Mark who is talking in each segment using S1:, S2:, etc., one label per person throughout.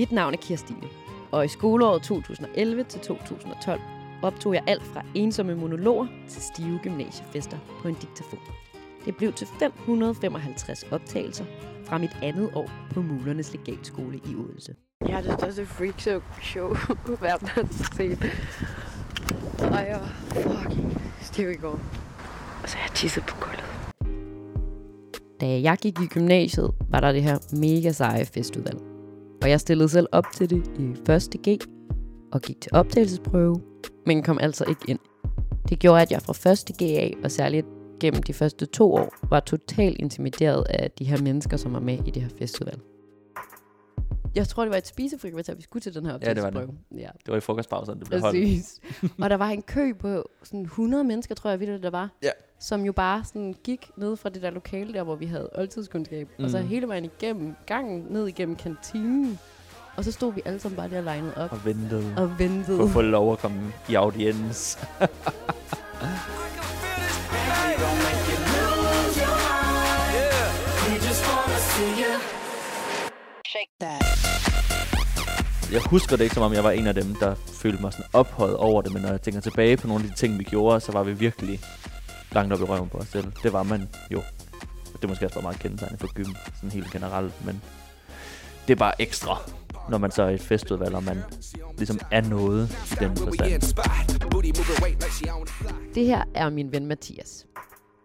S1: Mit navn er Kirstine, og i skoleåret 2011 til 2012 optog jeg alt fra ensomme monologer til stive gymnasiefester på en diktafon. Det blev til 555 optagelser fra mit andet år på Mulernes Legatskole i Odense.
S2: Jeg er det største freak show, verden har set. Og jeg var fucking stiv i går. Og så har jeg tisset på gulvet.
S1: Da jeg gik i gymnasiet, var der det her mega seje festudvalg. Og jeg stillede selv op til det i 1. G og gik til optagelsesprøve, men kom altså ikke ind. Det gjorde, at jeg fra 1. G af, og særligt gennem de første to år, var totalt intimideret af de her mennesker, som var med i det her festival. Jeg tror, det var et spisefrikvarter, vi skulle til den her
S3: Ja, det var det.
S1: optagelsesprøve. Ja,
S3: Det var i frokostpauserne, det blev holdt.
S1: Præcis. og der var en kø på sådan 100 mennesker, tror jeg, ved der var.
S3: Ja.
S1: Som jo bare sådan gik ned fra det der lokale der, hvor vi havde oldtidskundskab. Mm. Og så
S3: Mm.
S1: hele vejen igennem gangen, ned igennem kantinen. Og så stod vi alle sammen bare der legnet op
S3: Og ventede
S1: og ventede.
S3: på at få lov at komme i audiens. Jeg husker det ikke, som om jeg var en af dem, der følte mig sådan ophøjet over det, men når jeg tænker tilbage på nogle af de ting, vi gjorde, så var vi virkelig langt op i røven på os selv. Det var man jo. Det er måske også bare meget kendetegnende for gym, sådan helt generelt, men det er bare ekstra, når man så er i et festudvalg, og man ligesom er noget i den forstand.
S1: Det her er min ven Mathias.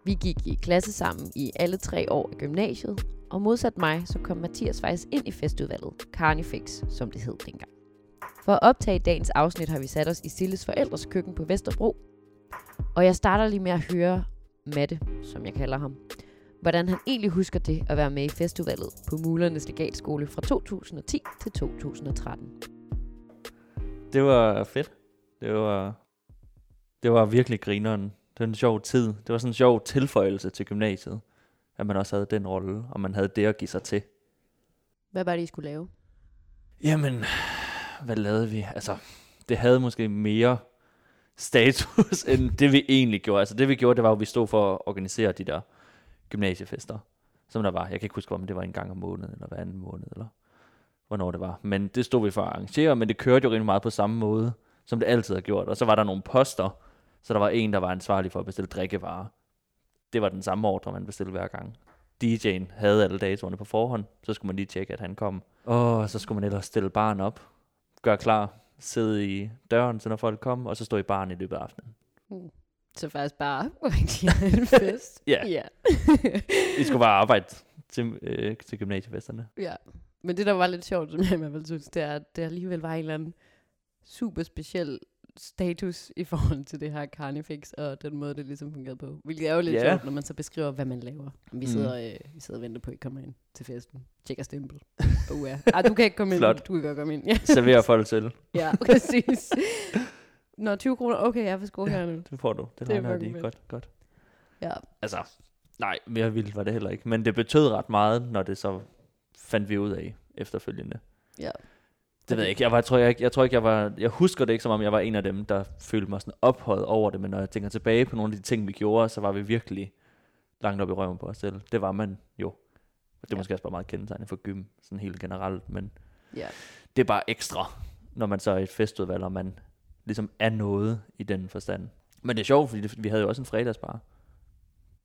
S1: Vi gik i klasse sammen i alle tre år i gymnasiet, og modsat mig, så kom Mathias faktisk ind i festudvalget, Carnifex, som det hed dengang. For at optage dagens afsnit har vi sat os i Silles forældres køkken på Vesterbro, og jeg starter lige med at høre Matte, som jeg kalder ham, hvordan han egentlig husker det at være med i festudvalget på Mulernes Legatskole fra 2010 til 2013.
S3: Det var fedt. Det var, det var virkelig grineren. Det var en sjov tid. Det var sådan en sjov tilføjelse til gymnasiet. At man også havde den rolle, og man havde det at give sig til.
S1: Hvad var det, I skulle lave?
S3: Jamen, hvad lavede vi? Altså, det havde måske mere status, end det vi egentlig gjorde. Altså det vi gjorde, det var at vi stod for at organisere de der gymnasiefester, som der var. Jeg kan ikke huske, om det var en gang om måneden, eller hver anden måned, eller hvornår det var. Men det stod vi for at arrangere, men det kørte jo rimelig meget på samme måde, som det altid har gjort. Og så var der nogle poster, så der var en, der var ansvarlig for at bestille drikkevarer. Det var den samme ordre, man bestilte hver gang. DJ'en havde alle datoerne på forhånd, så skulle man lige tjekke, at han kom. Og så skulle man ellers stille barn op, gøre klar, sidde i døren, så når folk kom, og så stå i baren i løbet af aftenen.
S1: Så faktisk bare rigtig en fest.
S3: Ja.
S1: ja.
S3: Vi skulle bare arbejde til, øh, til gymnasiefesterne.
S1: Ja, men det der var lidt sjovt, som jeg i hvert fald synes, det er, at det alligevel var en eller anden super speciel status i forhold til det her Carnifex, og den måde, det ligesom fungerede på. Hvilket er jo lidt
S3: Ja.
S1: sjovt, når man så beskriver, hvad man laver. Vi
S3: Mm.
S1: sidder, øh, vi sidder og venter på, at I kommer ind til festen. Tjekker stempel. Oh, ja. Ah, du kan ikke komme ind.
S3: Flot.
S1: Du kan godt komme ind. Ja,
S3: Serverer folk til.
S1: ja præcis. Nå, 20 kroner. Okay, jeg for sko her nu.
S3: Det får du. Det,
S1: Det er
S3: de godt, godt.
S1: Ja.
S3: Altså, nej, mere vildt var det heller ikke. Men det betød ret meget, når det så fandt vi ud af efterfølgende.
S1: Ja.
S3: Det ved jeg ikke. Jeg, var, tror jeg, ikke- jeg tror ikke, jeg var... Jeg husker det ikke, som om jeg var en af dem, der følte mig sådan ophøjet over det. Men når jeg tænker tilbage på nogle af de ting, vi gjorde, så var vi virkelig langt op i røven på os selv. Det var man jo. Det er
S1: Ja.
S3: måske også bare meget kendetegnende for gym, sådan helt generelt. Men
S1: Ja.
S3: det er bare ekstra, når man så er i et festudvalg, og man ligesom er noget i den forstand. Men det er sjovt, fordi det, vi havde jo også en fredagsbar.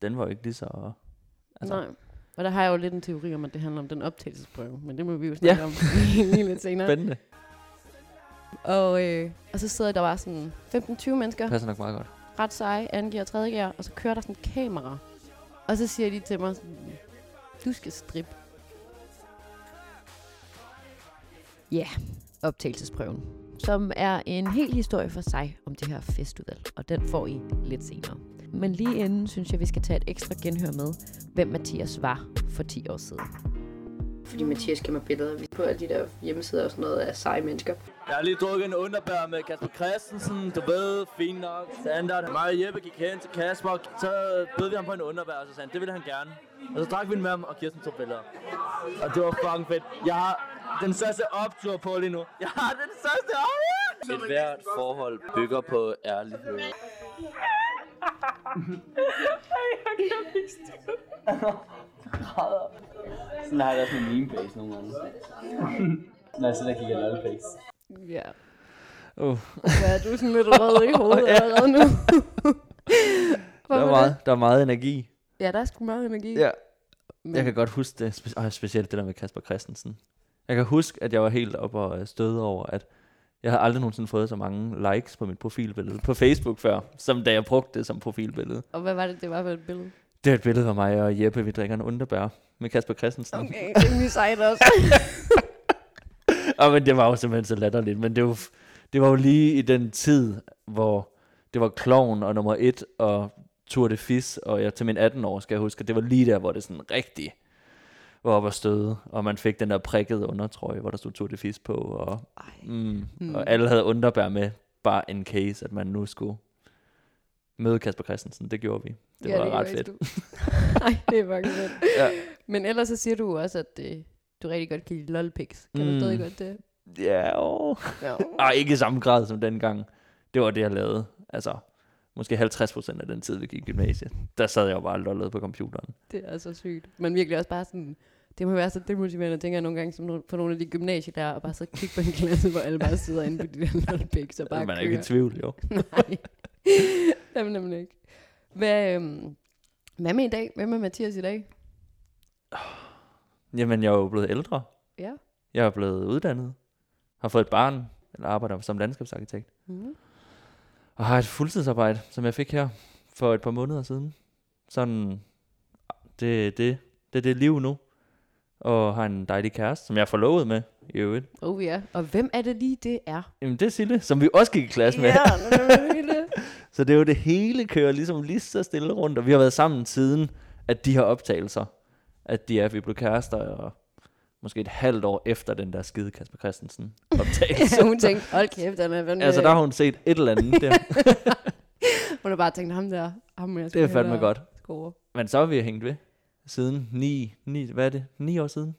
S3: Den var jo ikke lige så...
S1: Altså. Nej. Og der har jeg jo lidt en teori om, at det handler om den optagelsesprøve, men det må vi jo snakke
S3: Ja.
S1: om lige lidt senere.
S3: Spændende.
S1: Og, øh, og så sidder der bare sådan 15-20 mennesker,
S3: Passer nok meget godt.
S1: ret seje, anden gear og tredje gear, og så kører der sådan et kamera. Og så siger de til mig sådan, du skal strippe. Ja, yeah, optagelsesprøven. Som er en hel historie for sig om det her festudvalg, og den får I lidt senere. Men lige inden synes jeg, vi skal tage et ekstra genhør med, hvem Mathias var for 10 år siden.
S2: Fordi Mathias giver mig billeder på alle de der hjemmesider og sådan noget af seje mennesker.
S3: Jeg har lige drukket en underbær med Kasper Christensen, du ved, fint nok, standard. Mig og Jeppe gik hen til Kasper, så bød vi ham på en underbær, og så sagde han, det ville han gerne. Og så drak vi den med ham, og Kirsten tog billeder. Og det var fucking fedt. Jeg har den største optur på lige nu. Jeg har den største optur! Et hvert forhold bygger på ærlighed.
S4: Sådan har jeg også med meme base nogle gange.
S3: Nej, så der kigger lolpics.
S1: Ja.
S3: Uh,
S1: Hvad er du sådan lidt rød i hovedet allerede nu?
S3: der, er meget, der er meget energi.
S1: Ja, der er sgu meget energi.
S3: Ja.
S1: Men,
S3: Jeg kan godt huske det, spe- oh, specielt det der med Kasper Christensen. Jeg kan huske, at jeg var helt oppe og støde over, at jeg havde aldrig nogensinde fået så mange likes på mit profilbillede på Facebook før, som da jeg brugte det som profilbillede.
S1: Og hvad var det, det var for et billede?
S3: Det er et billede af mig og Jeppe, vi drikker en underbær med Kasper Christensen.
S1: Okay, det min sejt også.
S3: Og men det var jo simpelthen så latterligt. Men det var, det var jo lige i den tid, hvor det var Kloven og nummer et og Tour de Fis, og jeg til min 18 år, skal jeg huske, det var lige der, hvor det sådan rigtig var op at støde, og man fik den der prikkede undertrøje, hvor der stod Tour de Fis på, og, mm,
S1: Mm.
S3: og alle havde underbær med, bare en case, at man nu skulle møde Kasper Christensen. Det gjorde vi. Det
S1: Ja,
S3: var
S1: det
S3: ret fedt.
S1: Nej, det er faktisk fedt.
S3: Ja.
S1: Men ellers så siger du også, at øh, du rigtig godt kan lide lolpics. Kan
S3: Mm.
S1: du stadig godt det?
S3: Ja, åh.
S1: Ja.
S3: Ej, ikke i samme grad som dengang. Det var det, jeg lavede. Altså, måske 50% af den tid, vi gik i gymnasiet. Der sad jeg jo bare og lollede på computeren.
S1: Det er så sygt. Men virkelig også bare sådan, det må være så demotiverende, tænker jeg nogle gange, som på nogle af de gymnasier der, og bare så kigge på en klasse, hvor alle bare sidder inde på de der lolpics og bare
S3: Man er ikke i
S1: kører.
S3: tvivl, jo.
S1: Nej, Jamen, nemlig ikke. Hvad, øhm, hvad med i dag? Hvad med Mathias i dag?
S3: Jamen, jeg er jo blevet ældre.
S1: Ja.
S3: Jeg er blevet uddannet. Har fået et barn, eller arbejder som landskabsarkitekt.
S1: Mm.
S3: Og har et fuldtidsarbejde, som jeg fik her for et par måneder siden. Sådan, det, det, det er det liv nu. Og har en dejlig kæreste, som jeg er forlovet med i øvrigt.
S1: Oh ja. Og hvem er det lige, det er?
S3: Jamen, det er Sille, som vi også gik i klasse med.
S1: Ja.
S3: Så det er jo det hele kører ligesom lige så stille rundt, og vi har været sammen siden, at de her optagelser, at de er, vi blev kærester, og måske et halvt år efter den der skide Kasper Christensen optagelse.
S1: Så hun tænkte, hold kæft, han er
S3: altså der har hun set et eller andet der.
S1: Hun har bare tænkt, ham der, ham jeg
S3: Det er fandme godt.
S1: Score.
S3: Men så har vi hængt ved siden 9, 9, hvad er det? 9 år siden?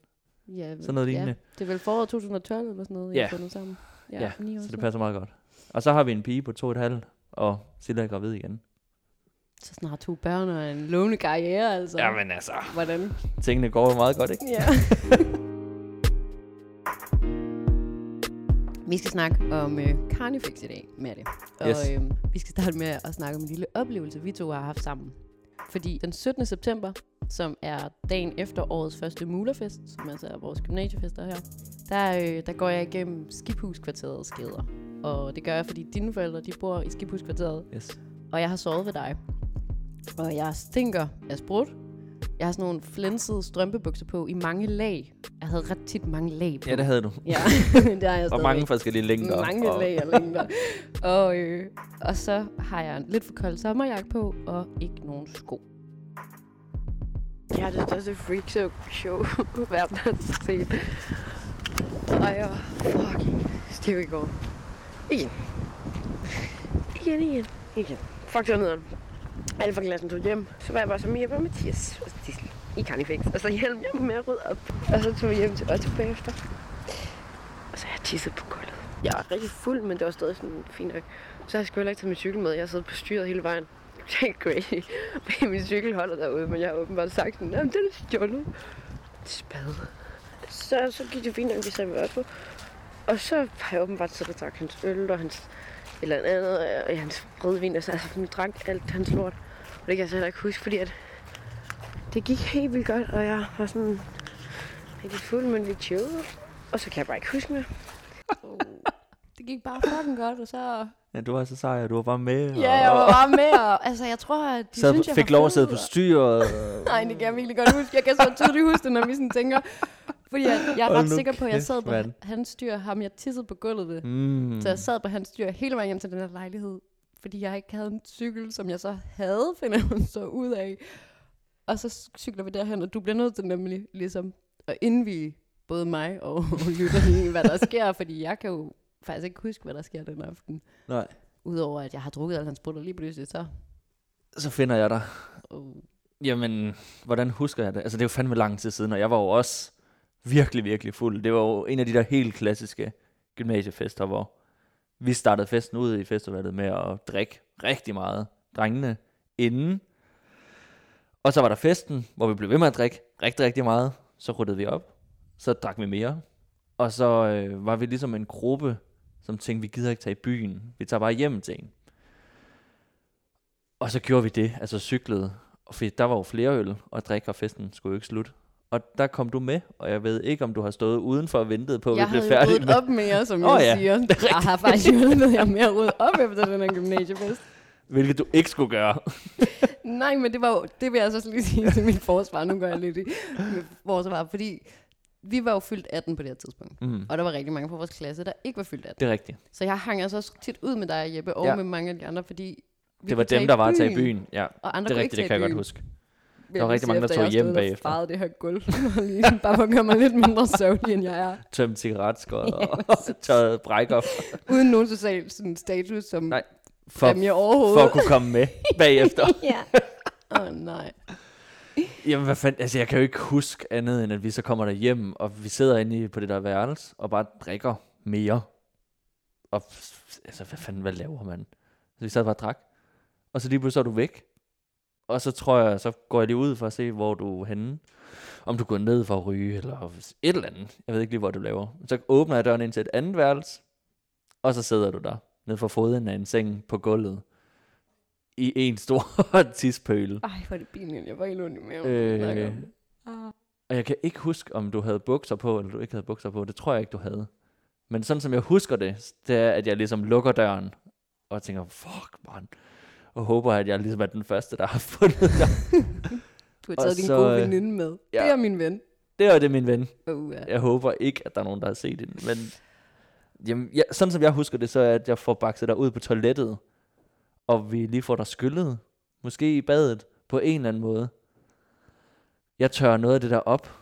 S1: Ja,
S3: Sådan noget lignende.
S1: Ja, det er vel foråret 2012 eller sådan noget, I
S3: Ja.
S1: har fundet sammen. Ja,
S3: Ja, Så det
S1: siden.
S3: passer meget godt. Og så har vi en pige på to og et halvt, og Silla er gravid igen.
S1: Så snart to børn og en lovende karriere, altså.
S3: Jamen altså,
S1: Hvordan?
S3: tingene går jo meget godt, ikke?
S1: Ja. vi skal snakke om øh, Carnifex i dag, med det. Og
S3: Yes.
S1: øh, vi skal starte med at snakke om en lille oplevelse, vi to har haft sammen. Fordi den 17. september, som er dagen efter årets første Mulerfest, som altså er vores gymnasiefester her, der, øh, der går jeg igennem Skibhuskvarterets gader. Og det gør jeg, fordi dine forældre, de bor i Skibhuskvarteret,
S3: Yes.
S1: og jeg har sovet ved dig. Og jeg stinker af sprut. Jeg har sådan nogle flænsede strømpebukser på i mange lag. Jeg havde ret tit mange lag på.
S3: Ja, det havde du.
S1: Ja, det har jeg
S3: Og mange forskellige længder.
S1: Mange
S3: og,
S1: lag og længder. og, øh, og så har jeg en lidt for kold sommerjakke på, og ikke nogen sko. Jeg er det freak show, show verden har set. Og jeg var fucking stiv i går. Igen. Igen, igen, igen. Fuck, det var nederen. Alle fra klassen tog hjem. Så var jeg bare som Jeppe og Mathias og Dissel i Carnifex. Og så hjalp jeg med at rydde op. Og så tog vi hjem til Otto bagefter. Og så har jeg tisset på gulvet. Jeg var rigtig fuld, men det var stadig sådan fint nok. Så har jeg sgu heller ikke taget min cykel med. Jeg sad på styret hele vejen. Det er crazy. Men min cykel holder derude, men jeg har åbenbart sagt sådan, jamen den er stjålet. Spade. Så, så gik det fint nok, vi sagde vi på. Og så har jeg åbenbart siddet og drak hans øl og hans eller andet, og hans rødvin, og så altså, han drak alt hans lort. Og det kan jeg så heller ikke huske, fordi at det gik helt vildt godt, og jeg var sådan rigtig fuld, men lidt chill. Og så kan jeg bare ikke huske mere. det gik bare fucking godt, og så...
S3: Ja, du var så sej, og du var bare med.
S1: Ja, jeg var bare med, og altså, jeg tror, at de
S3: sad,
S1: synes, jeg
S3: fik lov at sidde på
S1: og-
S3: styret.
S1: Nej, det kan jeg virkelig godt huske. Jeg kan så tydeligt huske det, når vi sådan tænker. Fordi jeg, jeg er ret sikker på, at jeg sad på
S3: mand.
S1: hans styr, ham jeg tissede på gulvet ved.
S3: Mm.
S1: Så jeg sad på hans styr hele vejen hjem til den her lejlighed, fordi jeg ikke havde en cykel, som jeg så havde, finder jeg så ud af. Og så cykler vi derhen, og du bliver nødt til nemlig ligesom at indvige både mig og lytterne i, hvad der sker, fordi jeg kan jo faktisk ikke huske, hvad der sker den aften.
S3: Nej.
S1: Udover at jeg har drukket al hans sprutter lige pludselig, så...
S3: Så finder jeg dig.
S1: Oh.
S3: Jamen, hvordan husker jeg det? Altså, det er jo fandme lang tid siden, og jeg var jo også virkelig, virkelig fuld. Det var jo en af de der helt klassiske gymnasiefester, hvor vi startede festen ud i festivalet med at drikke rigtig meget, drengene, inden. Og så var der festen, hvor vi blev ved med at drikke rigtig, rigtig meget. Så ruttede vi op. Så drak vi mere. Og så øh, var vi ligesom en gruppe, som tænkte, vi gider ikke tage i byen. Vi tager bare hjem til en. Og så gjorde vi det, altså cyklede. Og der var jo flere øl og drikke, og festen skulle jo ikke slutte. Og der kom du med, og jeg ved ikke, om du har stået udenfor og ventet på, at
S1: jeg
S3: vi blev
S1: havde jo
S3: færdige
S1: ryddet
S3: med.
S1: op mere, som
S3: Åh
S1: jeg
S3: ja,
S1: siger. Jeg har faktisk hjulpet jer med at rydde op efter den her gymnasiefest.
S3: Hvilket du ikke skulle gøre.
S1: Nej, men det var jo, det vil jeg så også lige sige til mit forsvar. Nu går jeg lidt i forsvar, fordi vi var jo fyldt 18 på det her tidspunkt.
S3: Mm.
S1: Og der var rigtig mange fra vores klasse, der ikke var fyldt 18.
S3: Det er rigtigt.
S1: Så jeg hang altså også tit ud med dig, Jeppe, og
S3: Ja.
S1: med mange af de andre, fordi vi
S3: Det var dem, der var tage i byen. Ja,
S1: Og andre
S3: det er rigtigt, det kan jeg godt huske. Der var
S1: jeg
S3: rigtig mange, der tog
S1: jeg
S3: hjem bagefter.
S1: faret det her gulv, lige, bare for at gøre mig lidt mindre søvnig, end jeg er.
S3: Tømt cigaretskåret og tørret brækker
S1: Uden nogen social sådan, status som
S3: Nej,
S1: for, præmie overhovedet.
S3: for at kunne komme med bagefter.
S1: ja. Åh oh, nej.
S3: Jamen, hvad fanden, altså jeg kan jo ikke huske andet, end at vi så kommer der hjem, og vi sidder inde i- på det der værelse, og bare drikker mere. Og altså, hvad fanden, hvad laver man? Så vi sad bare og drak. Og så lige pludselig så er du væk. Og så tror jeg, så går jeg lige ud for at se, hvor du er henne. Om du går ned for at ryge, eller et eller andet. Jeg ved ikke lige, hvor du laver. Så åbner jeg døren ind til et andet værelse, og så sidder du der, nede for foden af en seng på gulvet, i en stor tispøl.
S1: Ej, hvor er det pinligt. Jeg var helt ondt i maven.
S3: Øh, og jeg kan ikke huske, om du havde bukser på, eller du ikke havde bukser på. Det tror jeg ikke, du havde. Men sådan som jeg husker det, det er, at jeg ligesom lukker døren, og tænker, fuck, man. Og håber, at jeg ligesom er den første, der har fundet dig.
S1: Du har
S3: og
S1: taget din
S3: så,
S1: gode
S3: øh,
S1: veninde med.
S3: ja.
S1: Det er min ven.
S3: Det er det, min ven.
S1: Uh, ja.
S3: Jeg håber ikke, at der er nogen, der har set det. Men jamen, ja, sådan som jeg husker det, så er, at jeg får bakset dig ud på toilettet, og vi lige får dig skyllet. Måske i badet, på en eller anden måde. Jeg tørrer noget af det der op,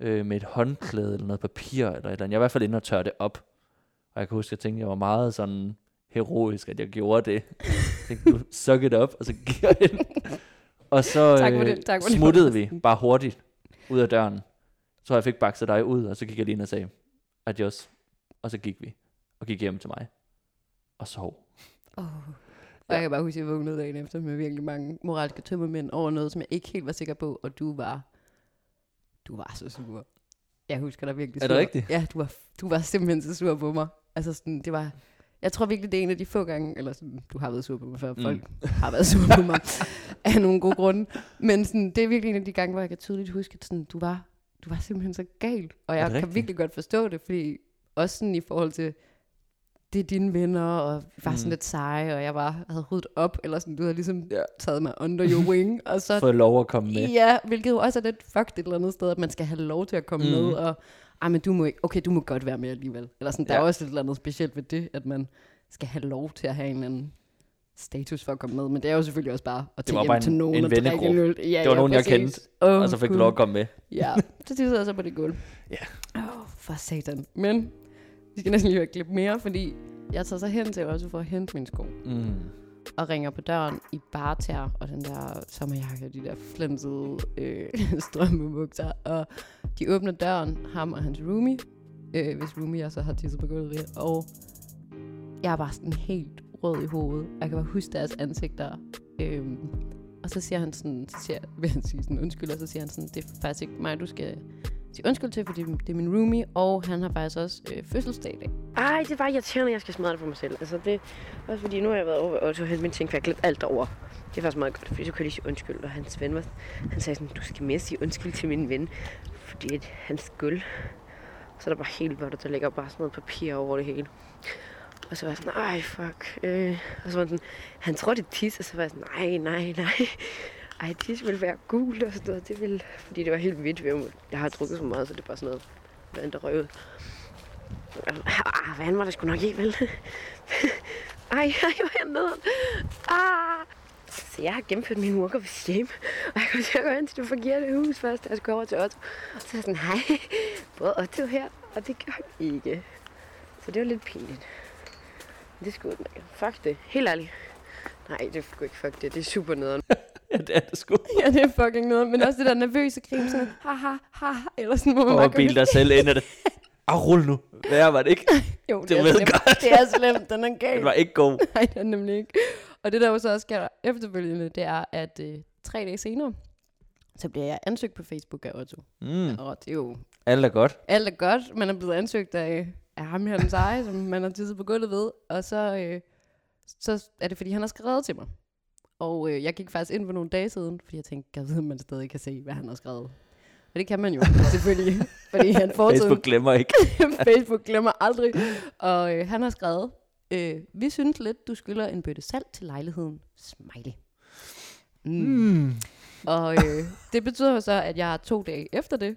S3: øh, med et håndklæde eller noget papir, eller et eller andet. Jeg er i hvert fald inde og tørre det op. Og jeg kan huske, at jeg tænkte, at jeg var meget sådan heroisk, at jeg gjorde det. Jeg tænkte, suck it up, og så gik jeg ind. Og så
S1: Tak for
S3: øh,
S1: det, tak for det.
S3: smuttede vi bare hurtigt ud af døren. Så jeg fik bakset dig ud, og så gik jeg lige ind og sagde, adios. Og så gik vi, og gik hjem til mig. Og sov.
S1: Oh. Og jeg kan bare huske, at jeg vågnede dagen efter med virkelig mange moralske tømmermænd over noget, som jeg ikke helt var sikker på, og du var, du var så sur. Jeg husker dig virkelig
S3: Er
S1: sur.
S3: det rigtigt?
S1: Ja, du var, du var simpelthen så sur på mig. Altså sådan, det var, jeg tror virkelig, det er en af de få gange, eller sådan, du har været sur på mig før,
S3: Mm.
S1: folk har været sur på mig, af nogle gode grunde. Men sådan, det er virkelig en af de gange, hvor jeg kan tydeligt huske, at sådan, du var, du var simpelthen så gal. Og jeg kan
S3: rigtigt?
S1: virkelig godt forstå det, fordi også sådan i forhold til, det er dine venner, og var sådan
S3: Mm.
S1: lidt seje, og jeg var, havde ryddet op, eller sådan, du havde ligesom
S3: Ja.
S1: taget mig under your wing, og så,
S3: Fået lov at komme med.
S1: ja, hvilket jo også er lidt fucked et eller andet sted, at man skal have lov til at komme
S3: Mm.
S1: med, og, ej, men du må ikke, okay, du må godt være med alligevel. Eller sådan, der
S3: Ja.
S1: er også et eller andet specielt ved det, at man skal have lov til at have en eller anden status for at komme med, men det er jo selvfølgelig også bare at tage hjem til
S3: en-
S1: nogen
S3: en
S1: og drikke en øl. Ja,
S3: Det var
S1: ja,
S3: nogen, jeg
S1: præcis.
S3: kendte,
S1: Åh,
S3: Og så fik du lov at komme med.
S1: Ja, så de sidder så på det gulv.
S3: Ja.
S1: Åh, oh, for satan. Men vi skal næsten lige et klip mere, fordi jeg tager så hen til også for at hente min sko.
S3: Mm.
S1: Og ringer på døren i barter og den der sommerjakke og de der flænsede øh, strømmebukser. Og de åbner døren, ham og hans roomie. Øh, hvis roomie jeg så har tisset på gulvet. Og jeg er bare sådan helt rød i hovedet. Jeg kan bare huske deres ansigter. Øhm, og så siger han sådan, så siger, vil han sige sådan undskyld, og så siger han sådan, det er faktisk ikke mig, du skal sige undskyld til, fordi det er min roomie, og han har faktisk også øh, fødselsdag i dag. Ej, det var irriterende, at jeg skal smadre det for mig selv. Altså det, også fordi nu har jeg været over og så hente min ting, for jeg har glemt alt over. Det er faktisk meget godt, fordi så kan jeg lige sige undskyld, og hans ven var, han sagde sådan, du skal mere sige undskyld til min ven, fordi at hans guld. så er der bare helt vådt, der ligger bare sådan noget papir over det hele. Og så var jeg sådan, nej, fuck. Øh. Og så var han sådan, han tror, det er tis, og så var jeg sådan, nej, nej, nej. Ej, det ville være gul og sådan noget. Det vil, fordi det var helt hvidt. Jeg har drukket så meget, så det er bare sådan noget vand, der røg ud. Ah, vand var der sgu nok ikke, vel? ej, ej, hvor er jeg. Ah. Så jeg har gennemført min walk of shame. Og jeg kom til at gå hen til det forkerte hus først, da jeg skulle over til Otto. Og så er jeg sådan, hej, både Otto her, og det gør jeg ikke. Så det var lidt pinligt. Det skulle ikke. Fuck det. Helt ærligt. Nej, det er ikke fuck det. Det er super nederen.
S3: Ja, det er det sgu.
S1: ja, det er fucking noget. Men også det der nervøse grin, sådan, ha, ha, ha, eller sådan, hvor man
S3: Og
S1: bare
S3: bil dig selv ind det. Ah, rul nu. Hvad var det ikke?
S1: Jo,
S3: Det
S1: det, er
S3: ved
S1: slemt.
S3: godt.
S1: Det er slemt, den er gal.
S3: Det var ikke god.
S1: Nej, det er den nemlig ikke. Og det der jo så også sker efterfølgende, det er, at øh, tre dage senere, så bliver jeg ansøgt på Facebook af Otto.
S3: Mm.
S1: Og det er jo
S3: Alt er godt.
S1: Alt er godt. Man er blevet ansøgt af, af ham her, den seje, som man har tisset på gulvet ved. Og så, øh, så er det, fordi han har skrevet til mig. Og øh, jeg gik faktisk ind for nogle dage siden, fordi jeg tænkte, jeg ved, om man stadig kan se, hvad han har skrevet. Og det kan man jo, selvfølgelig. fordi han fortid,
S3: Facebook glemmer ikke.
S1: Facebook glemmer aldrig. Og øh, han har skrevet, øh, vi synes lidt, du skylder en bøtte salt til lejligheden. Smiley. Mm.
S3: Mm.
S1: Og øh, det betyder jo så, at jeg to dage efter det,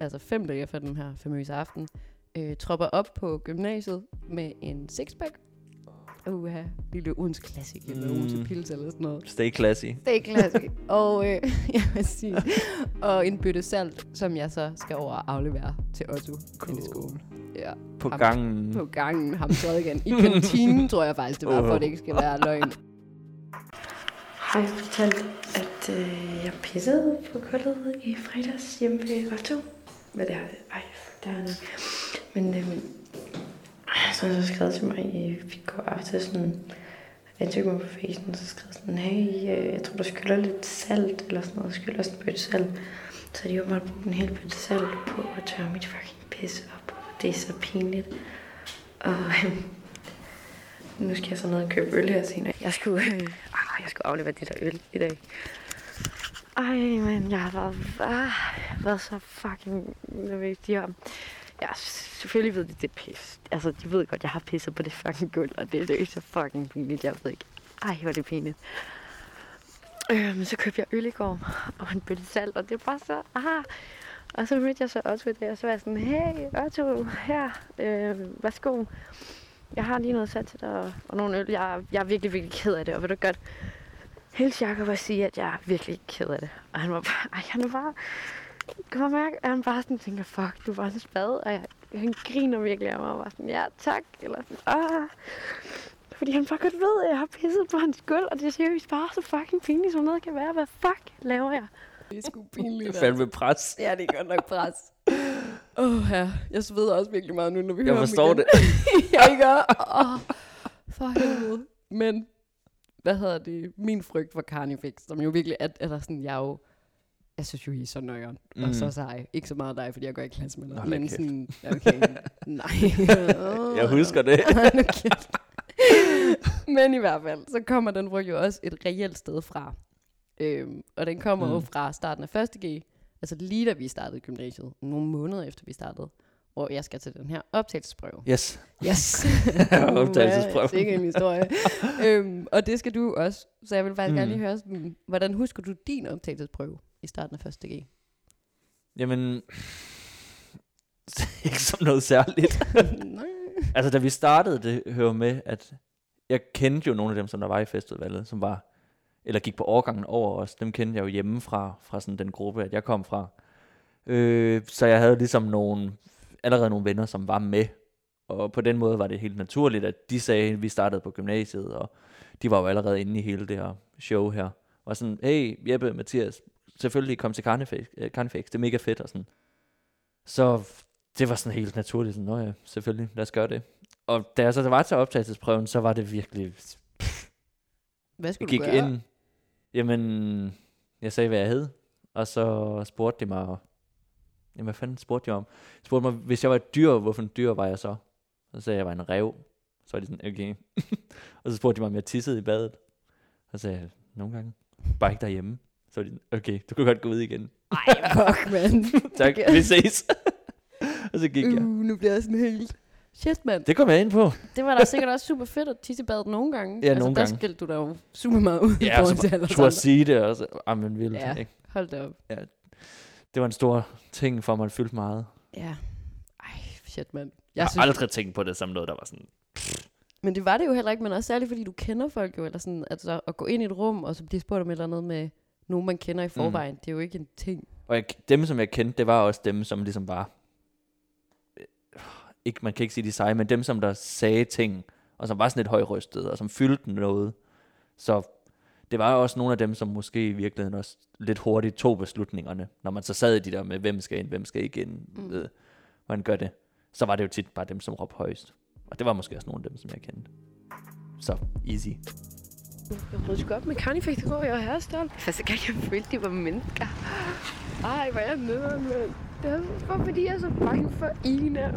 S1: altså fem dage efter den her famøse aften, øh, tropper op på gymnasiet med en sixpack. Uha, lille Odense Classic eller
S3: Mm.
S1: Odense Pils eller sådan noget.
S3: Stay classy.
S1: Det er klassisk. og, øh, jeg vil sige, og en bøtte salt, som jeg så skal over og aflevere til Otto cool. i skole. Ja,
S3: På
S1: Ham.
S3: gangen.
S1: på gangen ham igen. I kantinen, tror jeg faktisk, det var, for at det ikke skal være løgn.
S2: Har jeg fortalt, at øh, jeg pissede på gulvet i fredags hjemme ved Otto? Hvad det er? Ej, det er det. Men øh, så har han så skrevet til mig i går aftes, sådan, ansøgte mig på facen, så skrev sådan, hey, øh, jeg tror, du skylder lidt salt, eller sådan noget, skylder sådan en bøtte salt. Så de jo brugt en hel bøtte salt på at tørre mit fucking pis op. Det er så pinligt. Og øhm, nu skal jeg så ned og købe øl her senere. Jeg skulle, øh, ah, jeg skulle aflevere det der øl i dag. Ej, men jeg har været, ah, været så fucking nervøs. De har, ja, selvfølgelig ved de, det er pis. Altså, de ved godt, jeg har pisset på det fucking gulv, og det, det er så fucking pinligt, jeg ved ikke. Ej, hvor er det pinligt. Øh, men så købte jeg øl i går, og en bøtte salt, og det var bare så, aha. Og så mødte jeg så Otto i dag, og så var jeg sådan, hey Otto, her, øh, værsgo. Jeg har lige noget sat til dig, og, og nogle øl. Jeg, jeg er virkelig, virkelig ked af det, og vil du godt hilse Jacob og sige, at jeg er virkelig ked af det. Og han var bare, ej, han var bare, kan man mærke, at han bare sådan tænker, fuck, du var en spade, og jeg, han griner virkelig af mig, og var sådan, ja, tak, eller sådan, ah. Fordi han bare godt ved, at jeg har pisset på hans gulv, og det er seriøst bare så fucking pinligt, som noget kan være. Hvad fuck laver jeg?
S1: Det er sgu pinligt.
S3: Det er fandme pres.
S1: Ja, det er godt nok pres. Åh, oh, ja. Jeg sveder også virkelig meget nu, når vi
S3: Jeg
S1: hører ham
S3: forstår
S1: igen.
S3: det.
S1: jeg gør. Åh, for helvede. Men, hvad hedder det? Min frygt for Carnifex, som jo virkelig er, eller sådan, jeg er jo, jeg synes jo, I er så nøjeren, mm. og så sej. Ikke så meget dig, fordi jeg går i klasse med dig.
S3: Nå,
S1: men sådan, okay, nej.
S3: Jeg husker det.
S1: Men i hvert fald, så kommer den frygt jo også et reelt sted fra. Øhm, og den kommer mm. jo fra starten af 1. G, altså lige da vi startede gymnasiet, nogle måneder efter vi startede, hvor jeg skal til den her optagelsesprøve.
S3: Yes.
S1: Yes.
S3: Optagelsesprøve.
S1: Det er en historie. øhm, og det skal du også. Så jeg vil faktisk. Mm. gerne lige høre, sådan, hvordan husker du din optagelsesprøve i starten af 1. G?
S3: Jamen, ikke som noget særligt.
S1: Nej.
S3: Altså, da vi startede, det hører med, at jeg kendte jo nogle af dem, som der var i festudvalget, som var, eller gik på overgangen over os. Dem kendte jeg jo hjemmefra, fra sådan den gruppe, at jeg kom fra. Øh, så jeg havde ligesom nogle, allerede nogle venner, som var med. Og på den måde var det helt naturligt, at de sagde, at vi startede på gymnasiet, og de var jo allerede inde i hele det her show her. Og sådan, hey Jeppe, Mathias, selvfølgelig kom til Carnifex, øh, Carnifex, det er mega fedt og sådan. Så det var sådan helt naturligt, sådan, nå ja, selvfølgelig, lad os gøre det. Og da jeg så var til optagelsesprøven, så var det virkelig,
S1: Hvad
S3: jeg
S1: skulle
S3: gik
S1: du gøre?
S3: ind, jamen, jeg sagde, hvad jeg hed, og så spurgte de mig, jamen, hvad fanden spurgte jeg om? De spurgte mig, hvis jeg var et dyr, hvorfor en dyr var jeg så? Så sagde jeg, jeg var en rev. Så var de sådan, okay. og så spurgte de mig, om jeg tissede i badet. Så sagde jeg, nogle gange, bare ikke derhjemme. Så var de sådan, okay, du kan godt gå ud igen.
S1: Ej, fuck, mand.
S3: Tak, vi ses. og så gik
S1: Uh,
S3: jeg.
S1: nu bliver jeg sådan helt... Shit, mand.
S3: Det kom jeg ind på.
S1: Det var da sikkert også super fedt at tisse i badet nogle gange.
S3: Ja,
S1: altså,
S3: nogle
S1: der
S3: gange.
S1: skældte du da jo super meget ud i
S3: Ja,
S1: forhold
S3: så
S1: til alle
S3: sige det også. Ah, men vildt,
S1: Ja.
S3: ikke?
S1: Hold da op.
S3: Det var en stor ting for mig, det fyldte meget.
S1: Ja. Ej, shit, mand.
S3: Jeg,
S1: Jeg
S3: har
S1: synes,
S3: aldrig tænkt på det som noget, der var sådan...
S1: Men det var det jo heller ikke, men også særligt fordi du kender folk jo, eller sådan, altså at gå ind i et rum, og så blive spurgt om et eller andet med nogen, man kender i forvejen, mm. det er jo ikke en ting.
S3: Og jeg, dem, som jeg kendte, det var også dem, som ligesom var... øh, Ikke, man kan ikke sige de seje, men dem, som der sagde ting, og som var sådan lidt højrystet, og som fyldte noget. Så det var også nogle af dem, som måske i virkeligheden også lidt hurtigt tog beslutningerne, når man så sad i de der med, hvem skal ind, hvem skal ikke ind,
S1: Mm.
S3: mm. ved, hvordan gør det. Så var det jo tit bare dem, som råbte højst. Og det var måske også nogle af dem, som jeg kendte. Så easy.
S2: Jeg brød sgu op med Carnifex i går, jeg var herrestolt. Første gang, jeg følte, de var mennesker. Ej, hvor er jeg nederen, mand. Det er bare fordi, jeg er så bange for Ina.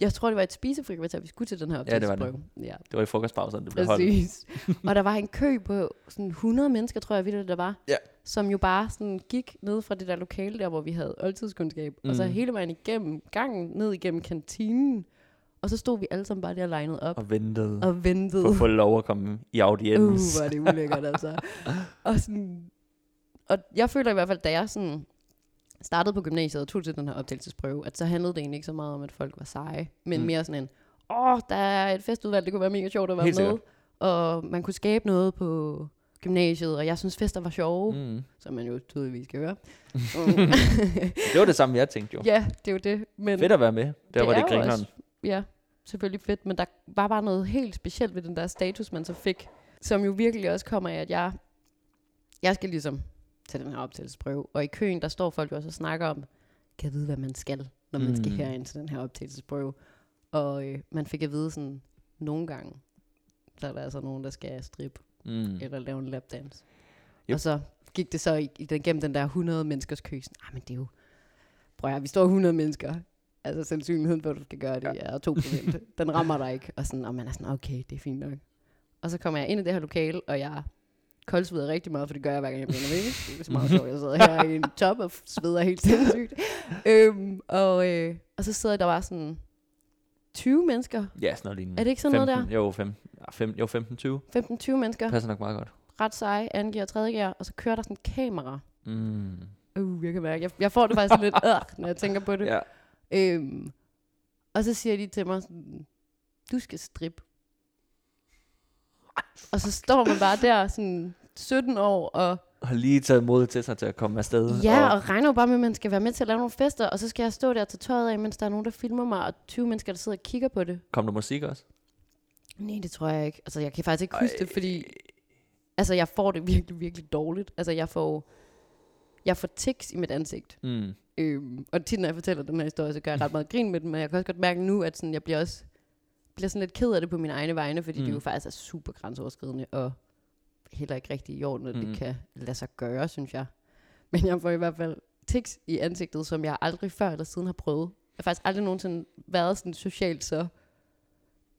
S1: Jeg tror, det var et spisefrikvarter, vi skulle til den her
S3: Ja, det var det.
S1: optagelsesprøve. Ja,
S3: Det var i frokostpauserne, det blev holdt.
S1: Præcis. og der var en kø på sådan 100 mennesker, tror jeg, vildt der var.
S3: Ja.
S1: Som jo bare sådan gik ned fra det der lokale der, hvor vi havde oldtidskundskab. Mm. Og så
S3: Mm.
S1: hele vejen igennem gangen, ned igennem kantinen. Og så stod vi alle sammen bare der legnet op
S3: Og ventede
S1: og ventede.
S3: på at få lov at komme i
S1: Uh,
S3: audiens.
S1: hvor er det ulækkert, altså. og, sådan, og jeg føler i hvert fald, da jeg sådan startede på gymnasiet og tog til den her optagelsesprøve, at så handlede det egentlig ikke så meget om, at folk var seje, men
S3: Mm.
S1: mere sådan en, åh, der er et festudvalg, det kunne være mega sjovt at være
S3: Helt
S1: med.
S3: sikkert.
S1: Og man kunne skabe noget på gymnasiet, og jeg synes fester var sjove, mm. Som man jo tydeligvis skal høre.
S3: Det var det samme, jeg tænkte jo.
S1: ja, det er jo det. Men
S3: Fedt at være med. Der
S1: Det
S3: var det grineren.
S1: Ja, selvfølgelig fedt, men der var bare noget helt specielt ved den der status, man så fik, som jo virkelig også kommer af, at jeg, jeg skal ligesom til den her optagelsesprøve, og i køen, der står folk jo også og snakker om, kan jeg vide, hvad man skal, når man mm. skal herind til den her optagelsesprøve. Og øh, man fik at vide sådan, nogle gange, så er der altså nogen, der skal strippe
S3: Mm.
S1: eller lave en lapdance.
S3: Yep.
S1: Og så gik det så i, i den, gennem den der 100 menneskers kø. Sådan, ah, men det er jo... Prøv at vi står 100 mennesker. Altså sandsynligheden for, at du skal gøre det, ja. er 2 procent. den rammer dig ikke. Og, sådan, og man er sådan, okay, det er fint nok. Og så kommer jeg ind i det her lokale, og jeg koldsveder rigtig meget, for det gør jeg hver gang jeg bliver nervøs. Det er så meget sjovt, jeg sidder her i en top og sveder helt sindssygt. øhm, og, øh, og så sidder der bare sådan 20 mennesker.
S3: Ja, sådan noget lignende.
S1: Er det ikke sådan noget
S3: 15, Jo, 15, ja, fem, jo 15-20.
S1: 15-20 mennesker.
S3: Passer nok meget godt.
S1: Ret seje, anden gear og tredje gear, og så kører der sådan et kamera
S3: Mm.
S1: Uh, jeg kan mærke, jeg, jeg får det faktisk lidt, øh, når jeg tænker på det.
S3: Ja.
S1: Øhm, og så siger de til mig sådan, du skal strippe. Og så står man bare der, sådan 17 år, og
S3: Har lige taget mod til sig til at komme afsted.
S1: ja,
S3: og,
S1: og regner jo bare med, at man skal være med til at lave nogle fester, og så skal jeg stå der og tage tøjet af, mens der er nogen, der filmer mig, og 20 mennesker, der sidder og kigger på det.
S3: Kom der musik også?
S1: Nej, det tror jeg ikke. Altså, jeg kan faktisk ikke huske det, fordi altså, jeg får det virkelig, virkelig dårligt. Altså, jeg får, jeg får tics i mit ansigt.
S3: Mm.
S1: Øhm, og tit, når jeg fortæller den her historie, så gør jeg ret meget grin med den, men jeg kan også godt mærke nu, at sådan, jeg bliver også bliver sådan lidt ked af det på mine egne vegne, fordi mm. det
S3: Mm.
S1: jo faktisk er super grænseoverskridende, og heller ikke rigtig i orden, at mm.
S3: Mm.
S1: det kan lade sig gøre, synes jeg. Men jeg får i hvert fald tics i ansigtet, som jeg aldrig før eller siden har prøvet. Jeg har faktisk aldrig nogensinde været sådan socialt så,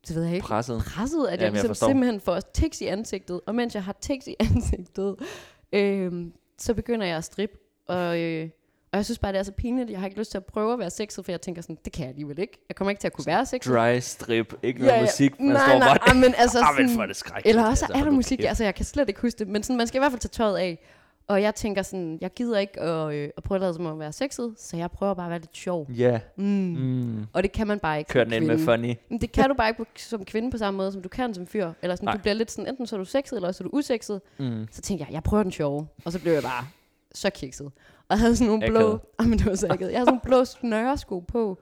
S1: det ved jeg ikke,
S3: Presset.
S1: presset, at jeg,
S3: Jamen, jeg
S1: ligesom
S3: forstår.
S1: simpelthen får tics i ansigtet. Og mens jeg har tics i ansigtet, øhm, så begynder jeg at strippe. Og, øh, og jeg synes bare, det er så pinligt. Jeg har ikke lyst til at prøve at være sexet, for jeg tænker sådan, det kan jeg alligevel ikke. Jeg kommer ikke til at kunne være sexet.
S3: Dry strip. Ikke noget musik. Man
S1: nej,
S3: står
S1: nej,
S3: bare...
S1: nej, men altså
S3: Ah, men
S1: sådan,
S3: er det skrækkeligt.
S1: eller også
S3: altså,
S1: er der musik,
S3: kæft.
S1: altså jeg kan slet ikke huske det, men sådan, man skal i hvert fald tage tøjet af. Og jeg tænker sådan, jeg gider ikke at, øh, at prøve at lade som om at være sexet, så jeg prøver bare at være lidt sjov.
S3: Ja.
S1: Mm.
S3: Mm.
S1: Og det kan man bare ikke
S3: Kør den ind med funny.
S1: Men det kan du bare ikke som kvinde på samme måde, som du kan som fyr. Eller sådan,
S3: Nej.
S1: du bliver lidt sådan, enten så er du sexet, eller også er du usekset.
S3: Mm.
S1: Så tænkte jeg, jeg prøver den sjove. Og så blev jeg bare så kikset. Og jeg havde sådan nogle blå, ah, men det var så akavet. Jeg havde sådan nogle blå snøresko på,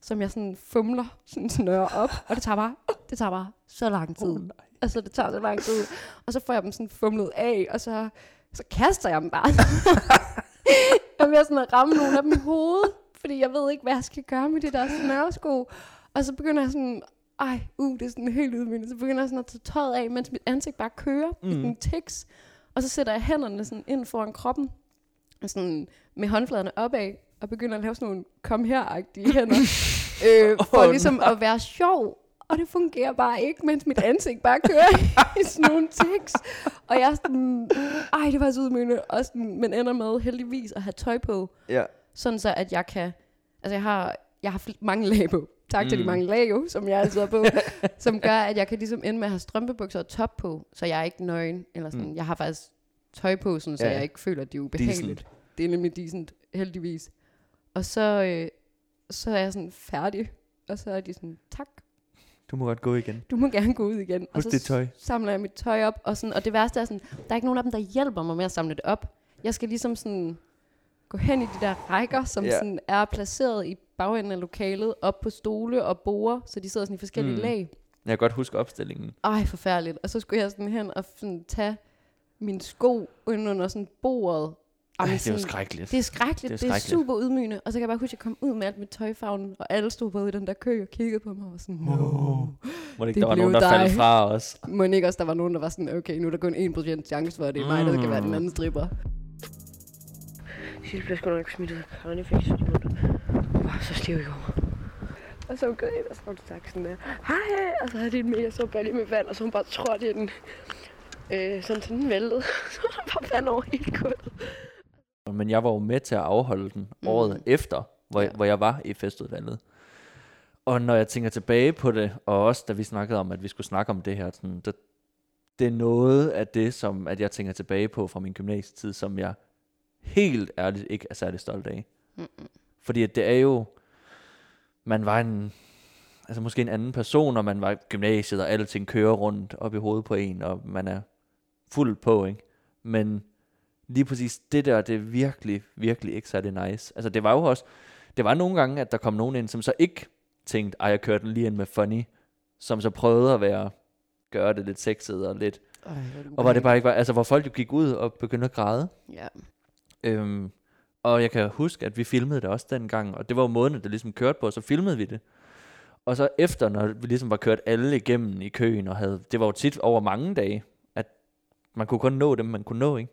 S1: som jeg sådan fumler, sådan snører op. Og det tager bare, det tager bare så lang tid.
S3: Oh, nej.
S1: altså, det tager så lang tid. Og så får jeg dem sådan fumlet af, og så, så kaster jeg dem bare. jeg ved sådan at ramme nogle af dem i hovedet, fordi jeg ved ikke, hvad jeg skal gøre med de der snøresko. Og så begynder jeg sådan, ej, uh, det er sådan helt ydmygende. Så begynder jeg sådan at tage tøjet af, mens mit ansigt bare kører mm. i sådan tics. Og så sætter jeg hænderne sådan ind foran kroppen, sådan med håndfladerne opad, og begynder at lave sådan nogle kom her-agtige hænder, øh, for
S3: Åh,
S1: ligesom at være sjov. Og det fungerer bare ikke, mens mit ansigt bare kører i sådan nogle tics. Og jeg er sådan, ej, det var så udmygende. Og sådan, men ender med heldigvis at have tøj på,
S3: Ja.
S1: sådan så at jeg kan, altså jeg har, jeg har mange lag på. Tak mm. til de
S3: Mm.
S1: mange lag jo, som jeg altid har på, som gør, at jeg kan ligesom ende med at have strømpebukser og top på, så jeg er ikke nøgen, eller sådan. Mm. Jeg har faktisk tøj på, sådan, så
S3: Ja.
S1: jeg ikke føler, at det er ubehageligt.
S3: Decent.
S1: Det er nemlig decent, heldigvis. Og så, øh, så er jeg sådan færdig, og så er de sådan, tak,
S3: Du må godt gå igen.
S1: du må gerne gå ud igen. og
S3: Husk
S1: så
S3: dit tøj.
S1: samler jeg mit tøj op, og, sådan, og det værste er sådan, der er ikke nogen af dem, der hjælper mig med at samle det op. Jeg skal ligesom sådan gå hen i de der rækker, som yeah. sådan er placeret i bagenden af lokalet, op på stole og borde, så de sidder sådan i forskellige
S3: mm.
S1: lag.
S3: Jeg kan godt huske opstillingen.
S1: Ej, forfærdeligt. Og så skulle jeg sådan hen og sådan tage min sko ind under sådan bordet.
S3: Ej, det er jo
S1: sådan-
S3: skrækkeligt.
S1: det er skrækkeligt.
S3: Det er
S1: er, det er
S3: skrækkeligt.
S1: super ydmygende. Og så kan jeg bare huske, at jeg kom ud med alt mit tøjfagnen, og alle stod både i den der kø og kiggede på mig og var sådan, no.
S3: Må det ikke,
S1: Det
S3: der var
S1: blev
S3: nogen, der faldt fra os.
S1: Må ikke også, der var nogen, der var sådan, okay, nu er der kun 1% chance for, at det er mig, der skal være den anden stripper.
S2: Sidste bliver sgu nok smidt ud af Carnifex. så stiv i går. Og så går jeg ind, og så har du sagt sådan der, hej, og så havde de en mega så balje med vand, og så hun bare trådt i den, øh, sådan, sådan den væltede. så var der bare vand over hele gulvet.
S3: Men jeg var jo med til at afholde den
S2: Mm.
S3: året efter, hvor,
S2: Ja.
S3: hvor jeg var i festudvalget. Og når jeg tænker tilbage på det, og også da vi snakkede om, at vi skulle snakke om det her, sådan, det, det er noget af det, som at jeg tænker tilbage på fra min gymnasietid, som jeg helt ærligt ikke er særlig stolt af.
S2: Mm-mm.
S3: Fordi at det er jo, man var en, altså måske en anden person, og man var i gymnasiet, og alting kører rundt op i hovedet på en, og man er fuld på, ikke? Men lige præcis det der, det er virkelig, virkelig ikke særlig nice. Altså det var jo også, det var nogle gange, at der kom nogen ind, som så ikke tænkte, ej, jeg kørte den lige ind med funny, som så prøvede at være, gøre det lidt sexet og lidt,
S2: Ej,
S3: og hvor det bare ikke var, altså hvor folk jo gik ud og begyndte at græde.
S2: Ja.
S3: Øhm, og jeg kan huske, at vi filmede det også dengang, og det var jo måden, det ligesom kørte på, så filmede vi det. Og så efter, når vi ligesom var kørt alle igennem i køen, og havde, det var jo tit over mange dage, man kunne kun nå dem, man kunne nå, ikke?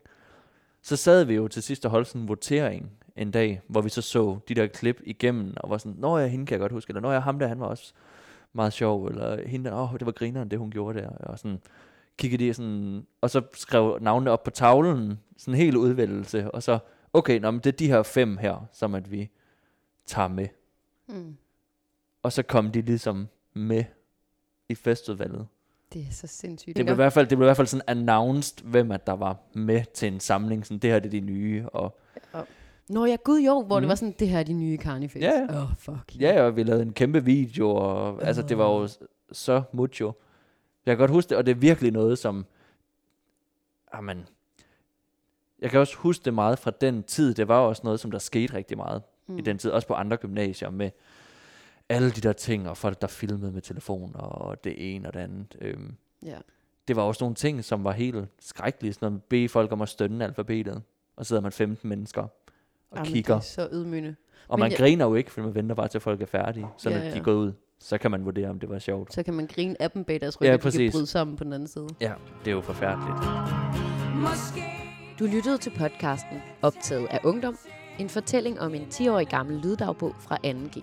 S3: Så sad vi jo til sidst og holdt sådan en votering en dag, hvor vi så så de der klip igennem, og var sådan, nå ja, hende kan jeg godt huske, eller nå ja, ham der, han var også meget sjov, eller hende der, åh, det var grineren, det hun gjorde der, og sådan, kiggede de sådan, og så skrev navnene op på tavlen, sådan en hel udvælgelse, og så, okay, nå, men det er de her fem her, som at vi tager med.
S2: Mm.
S3: Og så kom de ligesom med i festudvalget.
S2: Det er så sindssygt.
S3: Det blev, i hvert fald, det blev i hvert fald sådan announced, hvem at der var med til en samling. Sådan, det her det er de nye. Og,
S2: Nå ja, gud jo, hvor mm. det
S3: Mhm.
S2: var sådan, det her er de nye Carnifex.
S3: Ja, ja.
S2: Oh, fuck.
S3: ja, og vi lavede en kæmpe video, og altså, det var jo så mucho. Jeg kan godt huske det, og det er virkelig noget, som... Jamen, jeg kan også huske det meget fra den tid. Det var også noget, som der skete rigtig meget mm. i den tid. Også på andre gymnasier med alle de der ting, og folk, der filmede med telefoner, og det ene og det andet. Øhm,
S2: Ja.
S3: det var også nogle ting, som var helt skrækkelige. Sådan noget, bede folk om at stønne alfabetet. Og så sidder man 15 mennesker og
S2: Jamen,
S3: kigger.
S2: Det er så ydmygende.
S3: Og
S2: Men
S3: man
S2: jeg-
S3: griner jo ikke, for man venter bare til folk er færdige. Så når
S2: Ja,
S3: de
S2: ja.
S3: er gået ud, så kan man vurdere, om det var sjovt.
S2: Så kan man grine af dem bag deres ryg,
S3: Ja,
S2: ja, de kan
S3: præcis.
S2: bryde sammen på den anden side.
S3: Ja, det er jo forfærdeligt.
S1: Du lyttede til podcasten Optaget af Ungdom, en fortælling om en 10-årig gammel lyddagbog fra 2G.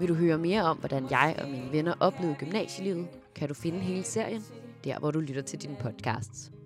S1: Vil du høre mere om, hvordan jeg og mine venner oplevede gymnasielivet, kan du finde hele serien, der hvor du lytter til dine podcasts.